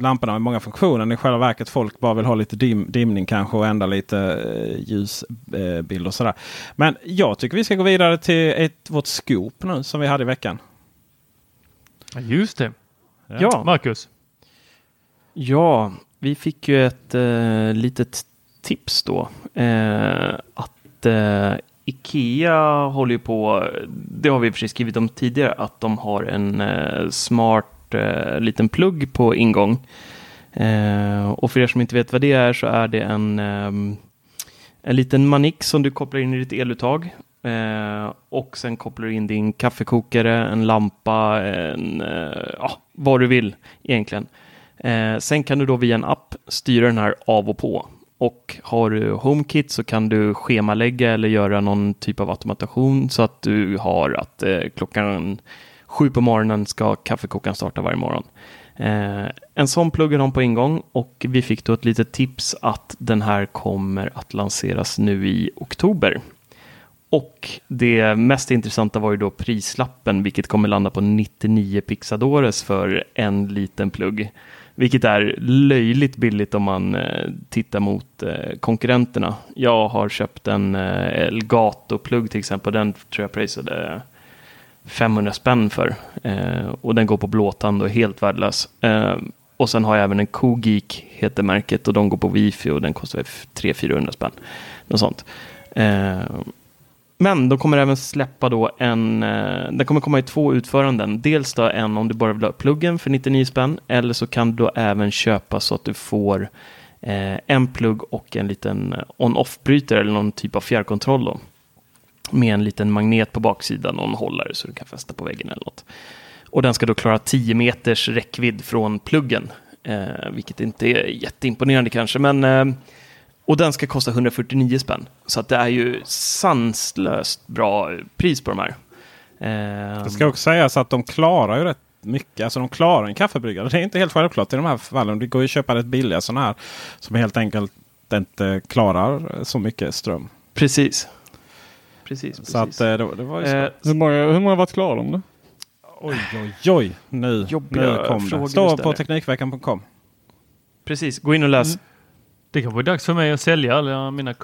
lamporna med många funktioner. I själva verket folk bara vill ha lite dim, dimning kanske och ändra lite eh, ljusbild och sådär. Men jag tycker vi ska gå vidare till ett, vårt scoop nu som vi hade i veckan. Ja, Just det. Ja. Marcus. Ja, vi fick ju ett eh, litet tips då. Eh, att eh, Ikea håller ju på, det har vi precis skrivit om tidigare, att de har en eh, smart eh, liten plugg på ingång. Eh, och för er som inte vet vad det är så är det en, ehm, en liten manik som du kopplar in i ditt eluttag. Eh, och sen kopplar du in din kaffekokare, en lampa, en, eh, ja, vad du vill egentligen. Eh, sen kan du då via en app styra den här av och på. Och har du HomeKit så kan du schemalägga eller göra någon typ av automation så att du har att eh, klockan sju på morgonen ska kaffekokaren starta varje morgon. Eh, en sån pluggar de på ingång och vi fick då ett litet tips att den här kommer att lanseras nu i oktober. Och det mest intressanta var ju då prislappen, vilket kommer landa på 99 pixadores för en liten plugg. Vilket är löjligt billigt om man eh, tittar mot eh, konkurrenterna. Jag har köpt en eh, Elgato-plugg till exempel. Den tror jag prisade 500 spänn för. Och den går på blåtand och är helt värdelös. Och sen har jag även en Cogeek, heter märket, och de går på wifi och den kostar 300-400 spänn. Något sånt. Men de kommer även släppa då en, eh, den kommer komma i två utföranden. Dels då en om du bara vill ha pluggen för 99 spänn, eller så kan du även köpa så att du får eh, en plugg och en liten on-off-brytare eller någon typ av fjärrkontroll då. Med en liten magnet på baksidan och en hållare så du kan fästa på väggen eller något. Och den ska då klara 10 meters räckvidd från pluggen, eh, vilket inte är jätteimponerande kanske, men eh, och den ska kosta 149 spänn. Så att det är ju sanslöst bra pris på de här. Eh, Det ska också sägas att de klarar ju rätt mycket. Alltså de klarar en kaffebryggare. Det är inte helt självklart i de här fallen. Det går ju att köpa rätt billiga sådana här som helt enkelt inte klarar så mycket ström. Precis. Precis. Så att eh, det, det var. Eh, Hur många, hur många har varit klara om det? Oj, oj, oj. Nu, Jobbiga nu kom frågor det. du Står på. Teknikveckan.com. Precis, gå in och läs. Det kanske är dags för mig att sälja alla mina.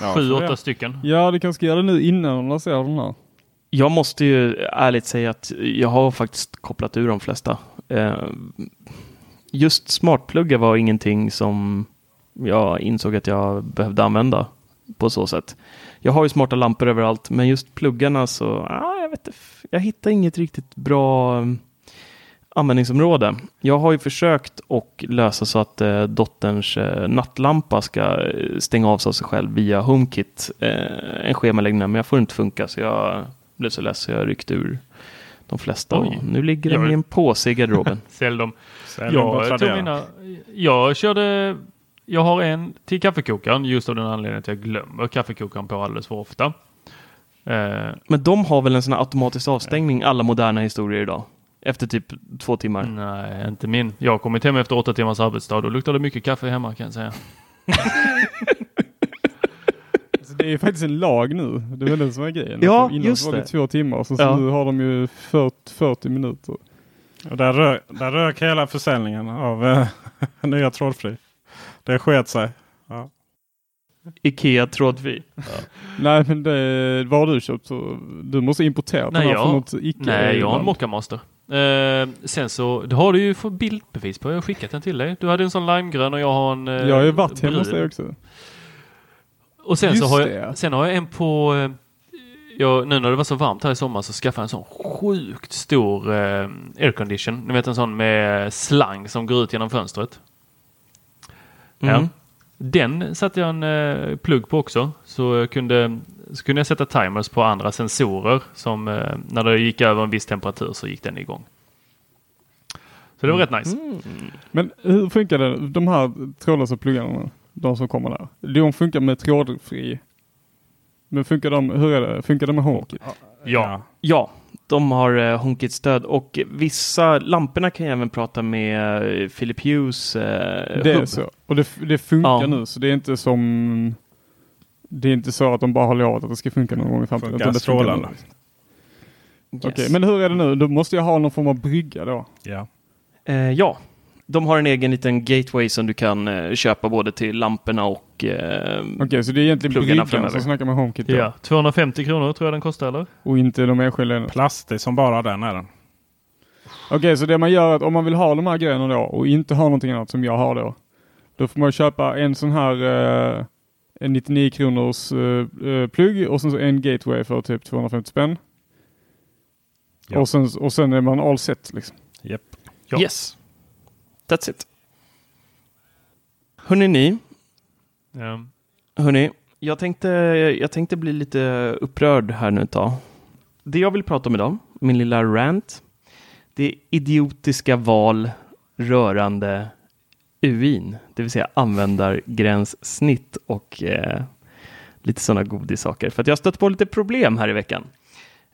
Ja, Sju, åtta stycken. Ja, du kanske ska göra det nu innan de lanserar den här. Jag måste ju ärligt säga att jag har faktiskt kopplat ur de flesta. Eh, just smartpluggar var ingenting som jag insåg att jag behövde använda på så sätt. Jag har ju smarta lampor överallt, men just pluggarna så, ah, jag vet inte, jag hittar inget riktigt bra användningsområde. Jag har ju försökt att lösa så att eh, dotterns eh, nattlampa ska eh, stänga av sig av sig själv via HomeKit. Eh, en schemaläggning, men jag får inte funka så jag blev så less så jag ryckte ur de flesta. Oj. Och nu ligger den Jag- i en påse i garderoben. [LAUGHS] Sälj dem. Sälj Jag, tog mina, jag körde, jag har en till kaffekokaren just av den anledningen att jag glömmer kaffekokaren på alldeles för ofta. Eh, Men de har väl en sån här automatisk avstängning, alla moderna historier idag? Efter typ två timmar. nej, inte min. Jag har kommit hem efter åtta timmars arbetsdag. Då luktar det mycket kaffe hemma kan jag säga. [LAUGHS] Alltså, det är ju faktiskt en lag nu. Det är väl det som är grejen. Ja, Alltså, Innan just var det det. två timmar, så, Ja. så nu har de ju 40, 40 minuter. Och där, rök, där rök hela försäljningen av eh, [LAUGHS] nya trådfri. Det sket sig. Ja. Ikea trådfri. [LAUGHS] Nej, men det, vad har du köpt? Så, du måste importera den Nej, här jag, från något icke nej, jag har en. Mockamaster. Eh, sen så, det har du ju fått bildbevis på. Jag har skickat den till dig. Du hade en sån limegrön och jag har en eh, Jag har ju varit hemma hos dig också. Och sen så Just har jag, det. sen har jag en på, eh, jag, nu när det var så varmt här i sommar så skaffade jag en sån sjukt stor eh, aircondition. Ni vet en sån med slang som går ut genom fönstret. Ja. Mm. Den satte jag en eh, plugg på också. Så, jag kunde, så kunde jag sätta timers på andra sensorer som eh, när det gick över en viss temperatur så gick den igång. Så det var rätt nice. Mm. Men hur funkar det? De här trådlösa pluggarna, de som kommer där. De funkar med trådfri. Men funkar de, hur är det? Funkar de med HomeKit? Ja. Ja, de har eh, HomeKit-stöd och vissa lamporna kan ju även prata med eh, Philip Hughes eh, Det är hubb. så. Och det, det funkar Ja. nu, så det är inte som det är inte så att de bara har lovat att det ska funka någon gång i framtiden. Funkar strålande. nu. Okej, men hur är det nu? Då måste jag ha någon form av brygga då? Ja. Eh, ja, de har en egen liten gateway som du kan eh, köpa både till lamporna och eh, Okej, så det är egentligen pluggarna bryggan framöver. som snackar med HomeKit då? Ja, 250 kronor tror jag den kostar eller? Och inte de enskilda? Plastig som bara den är den. Okej, så det man gör är att om man vill ha de här grejerna då och inte ha någonting annat som jag har då. Då får man köpa en sån här, eh, en 99 kronors uh, uh, plugg och sen så en gateway för typ 250 spänn. Ja. Och, sen, och sen är man all set liksom. Yep. Ja. Yes. That's it. Hörrni ni, Ja. hörni, jag tänkte, jag tänkte bli lite upprörd här nu ett tag. Det jag vill prata om idag, min lilla rant, det är idiotiska val rörande UIN, det vill säga användargränssnitt och eh, lite sådana godissaker. För att jag har stött på lite problem här i veckan.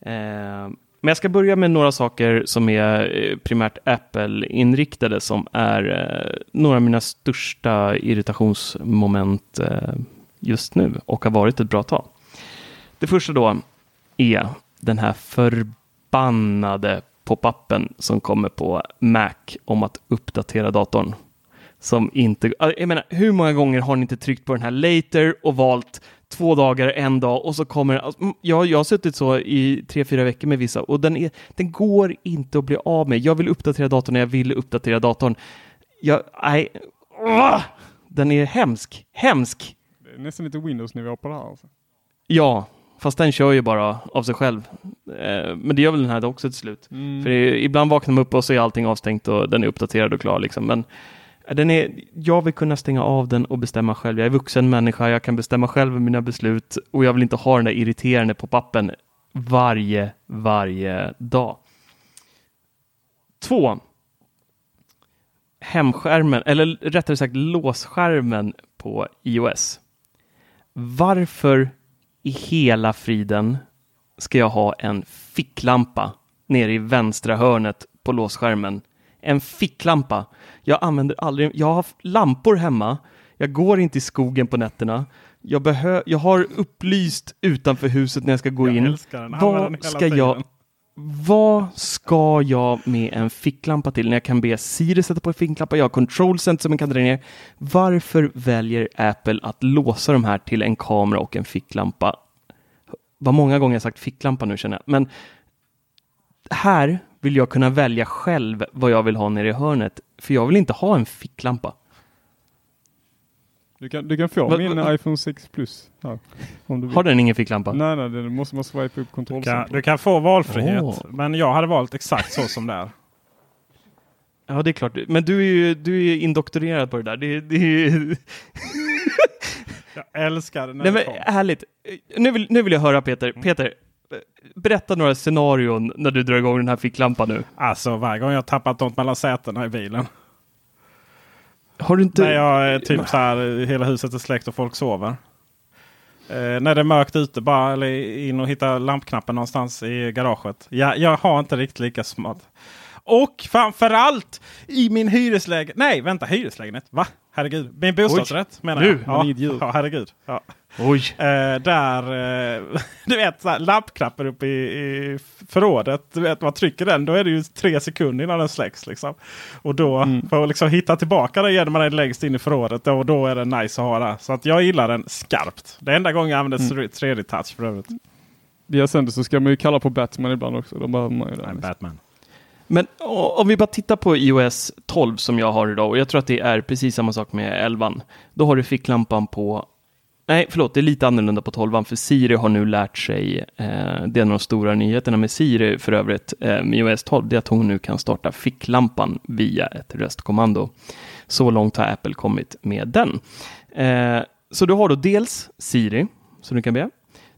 Eh, men jag ska börja med några saker som är eh, primärt Apple-inriktade som är eh, några av mina största irritationsmoment eh, just nu och har varit ett bra tag. Det första då är den här förbannade pop-upen som kommer på Mac om att uppdatera datorn. Som inte, jag menar, hur många gånger har ni inte tryckt på den här later och valt två dagar, en dag och så kommer alltså, mm, jag, jag har suttit så i tre, fyra veckor med vissa och den, är, den går inte att bli av med. Jag vill uppdatera datorn när jag vill uppdatera datorn. Jag, nej, Åh! den är hemsk, hemsk. Det är nästan lite Windows-nivå på det här. Alltså. Ja, fast den kör ju bara av sig själv. Eh, men det gör väl den här också till slut. Mm. För det, ibland vaknar man upp och så är allting avstängt och den är uppdaterad och klar liksom. Men den är, jag vill kunna stänga av den och bestämma själv. Jag är vuxen människa, jag kan bestämma själv mina beslut och jag vill inte ha den där irriterande pop-appen varje, varje dag. Två. Hemskärmen, eller rättare sagt låsskärmen på iOS. Varför i hela friden ska jag ha en ficklampa nere i vänstra hörnet på låsskärmen? En ficklampa. Jag använder aldrig, jag har lampor hemma. Jag går inte i skogen på nätterna. Jag, behö, jag har upplyst utanför huset när jag ska gå Jag in. Vad ska jag vad ska jag med en ficklampa till när jag kan be Siri sätta på en ficklampa? Jag har control center som jag kan dra ner. Varför väljer Apple att låsa de här till en kamera och en ficklampa? Vad många gånger jag sagt ficklampa nu känner jag. Men här vill jag kunna välja själv vad jag vill ha nere i hörnet. För jag vill inte ha en ficklampa. Du kan, du kan få Va- min va- iPhone 6 Plus. Här, du. Har den ingen ficklampa? Nej, nej, det måste man swipa upp Du kan, kontrollcenter. du kan få valfrihet. Åh. Men jag hade valt exakt så som det är. Ja, det är klart. Men du är ju du är indoktrinerad på det där. Det, det är ju... Jag älskar det när Nej det men ärligt, nu vill, nu vill jag höra Peter. Peter, berätta några scenarion när du drar igång den här ficklampan nu. Alltså varje gång jag tappat något mellan sätena i bilen. Har du inte... När jag är typ så här, hela huset är släckt och folk sover. Eh, när det är mörkt ute bara, eller in och hitta lampknappen någonstans i garaget. Jag, jag har inte riktigt lika smart. Och framförallt i min hyreslägenhet. Nej, vänta, hyreslägenhet. Va? Herregud. Min bostadsrätt menar Nu, jag. inget djur. ja, herregud. Ja. Oj. Eh, där, eh, [LAUGHS] du vet, så här, lampknappen uppe i, i förrådet. Du vet, man trycker den, då är det ju tre sekunder innan den släcks. Liksom. Och då, Mm. för att liksom hitta tillbaka den när man är längst in i förrådet, då, då är den nice att ha där. Så att jag gillar den skarpt. Det är enda gången jag använder Mm. 3D-touch för övrigt. Via sänder så ska man ju kalla på Batman ibland också. Då behöver man ju det. Nej, Batman. Men om vi bara tittar på iOS 12 som jag har idag och jag tror att det är precis samma sak med 11. Då har du ficklampan på Nej, förlåt, det är lite annorlunda på 12 för Siri har nu lärt sig, eh, det är en av de stora nyheterna med Siri för övrigt, eh, med iOS 12, det är att hon nu kan starta ficklampan via ett röstkommando. Så långt har Apple kommit med den. Eh, så du har då dels Siri, som du kan be.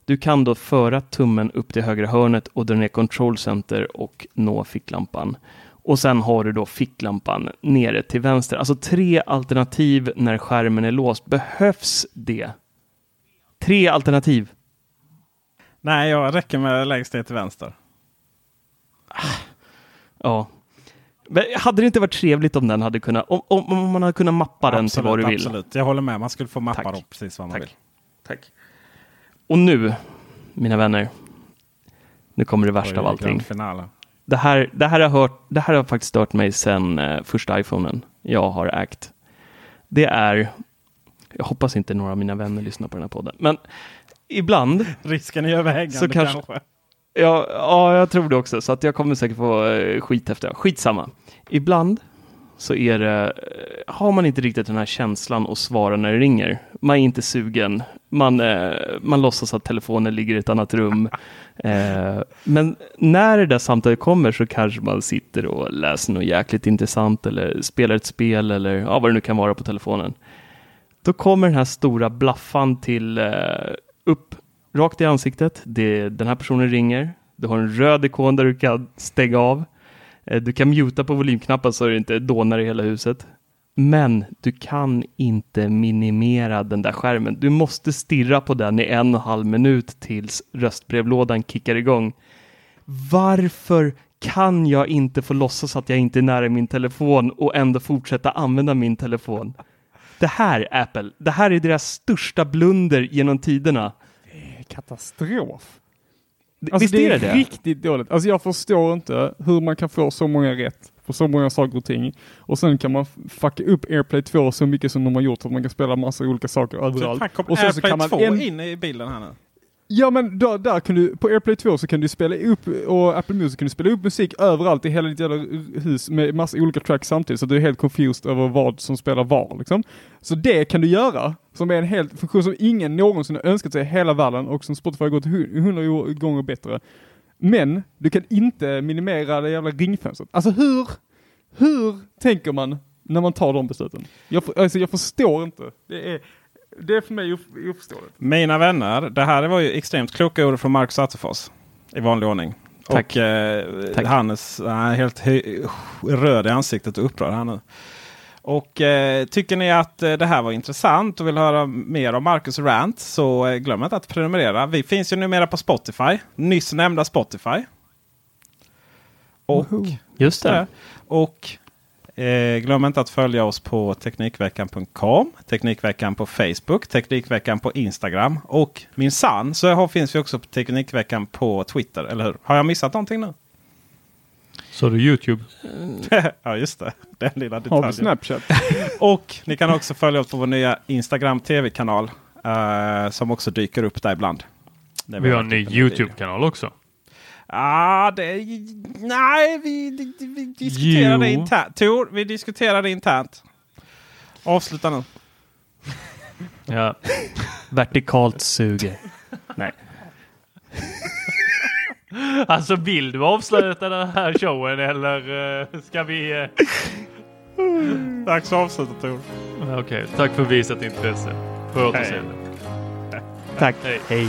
Du kan då föra tummen upp till högra hörnet och dra ner Control Center och nå ficklampan. Och sen har du då ficklampan nere till vänster. Alltså tre alternativ när skärmen är låst. Behövs det? Tre alternativ. Nej, jag räcker med längst ner till vänster. Ja. Men hade det inte varit trevligt om den hade kunnat, om, om, man hade kunnat mappa den till vad du vill? Absolut, jag håller med. Man skulle få mappa Tack. dem precis vad man Tack. vill. Tack. Och nu, mina vänner, nu kommer det värsta av Oj, allting. grand finale. Det här, det, här har hört, det här har faktiskt stört mig sedan eh, första iPhonen jag har ägt. Det är, jag hoppas inte några av mina vänner lyssnar på den här podden, men ibland Risken är överhängande Så kanske- kanske. Ja, ja, jag tror det också. Så att jag kommer säkert få eh, skit efter. Skitsamma. Ibland så är det, eh, har man inte riktigt den här känslan att svara när det ringer. Man är inte sugen. Man, eh, man låtsas att telefonen ligger i ett annat rum. [LAUGHS] Eh, men när det där samtalet kommer så kanske man sitter och läser något jäkligt intressant eller spelar ett spel eller ja, vad det nu kan vara på telefonen. Då kommer den här stora blaffan till eh, upp rakt i ansiktet. Det, den här personen ringer. Du har en röd ikon där du kan stänga av. Du kan muta på volymknappen så det inte dånar i hela huset. Men du kan inte minimera den där skärmen. Du måste stirra på den i en och en halv minut tills röstbrevlådan kickar igång. Varför kan jag inte få låtsas att jag inte är nära min telefon och ändå fortsätta använda min telefon? Det här, Apple, det här är deras största blunder genom tiderna. Katastrof. D- Alltså Visst det är är det det? riktigt dåligt. Alltså jag förstår inte hur man kan få så många rätt på så många saker och ting. Och sen kan man fucka upp AirPlay 2 så mycket som de har gjort att man kan spela massa olika saker överallt. Fan, kom och sen så AirPlay kan man 2 en- in i bilden här nu. Ja men då, där kan du, på AirPlay 2 så kan du spela upp, och Apple Music kan du spela upp musik överallt i hela ditt jävla hus med massa olika tracks samtidigt så du är helt confused över vad som spelar var liksom. Så det kan du göra, som är en helt funktion som ingen någonsin har önskat sig i hela världen och som Spotify har gått hu- hundra gånger bättre. Men du kan inte minimera det jävla ringfönstret. Alltså hur, hur tänker man när man tar de besluten? Jag, alltså, jag förstår inte. Det är, det är för mig of- oförståeligt. Mina vänner, det här var ju extremt kloka ord från Marcus Attefors. I vanlig ordning. Tack. Och eh, Tack. Hannes han är helt röd i ansiktet och upprörd här nu. Och eh, tycker ni att eh, det här var intressant och vill höra mer om Marcus rant så eh, glöm inte att prenumerera. Vi finns ju numera på Spotify. Nyss nämnda Spotify. Och, Just det. och eh, glöm inte att följa oss på Teknikveckan.com, Teknikveckan på Facebook, Teknikveckan på Instagram och min sann så har, finns vi också på Teknikveckan på Twitter. Eller hur? Har jag missat någonting nu? Så det Youtube? [LAUGHS] ja just det. Den lilla Har detaljen. du Snapchat? [LAUGHS] Och ni kan också följa oss på vår nya Instagram TV-kanal. eh, som också dyker upp där ibland. Där Vi har en ny. Youtube-kanal också. Ah, det, nej, vi, vi, vi diskuterar det internt. Tor, vi diskuterar det internt. Avsluta nu. Ja. [LAUGHS] Vertikalt suger. Nej. Alltså vill du avsluta den här showen eller eh, ska vi... eh, Dags att avsluta Tor. Okej, tack för visat intresse. På återseende. Tack. Hej. Hej.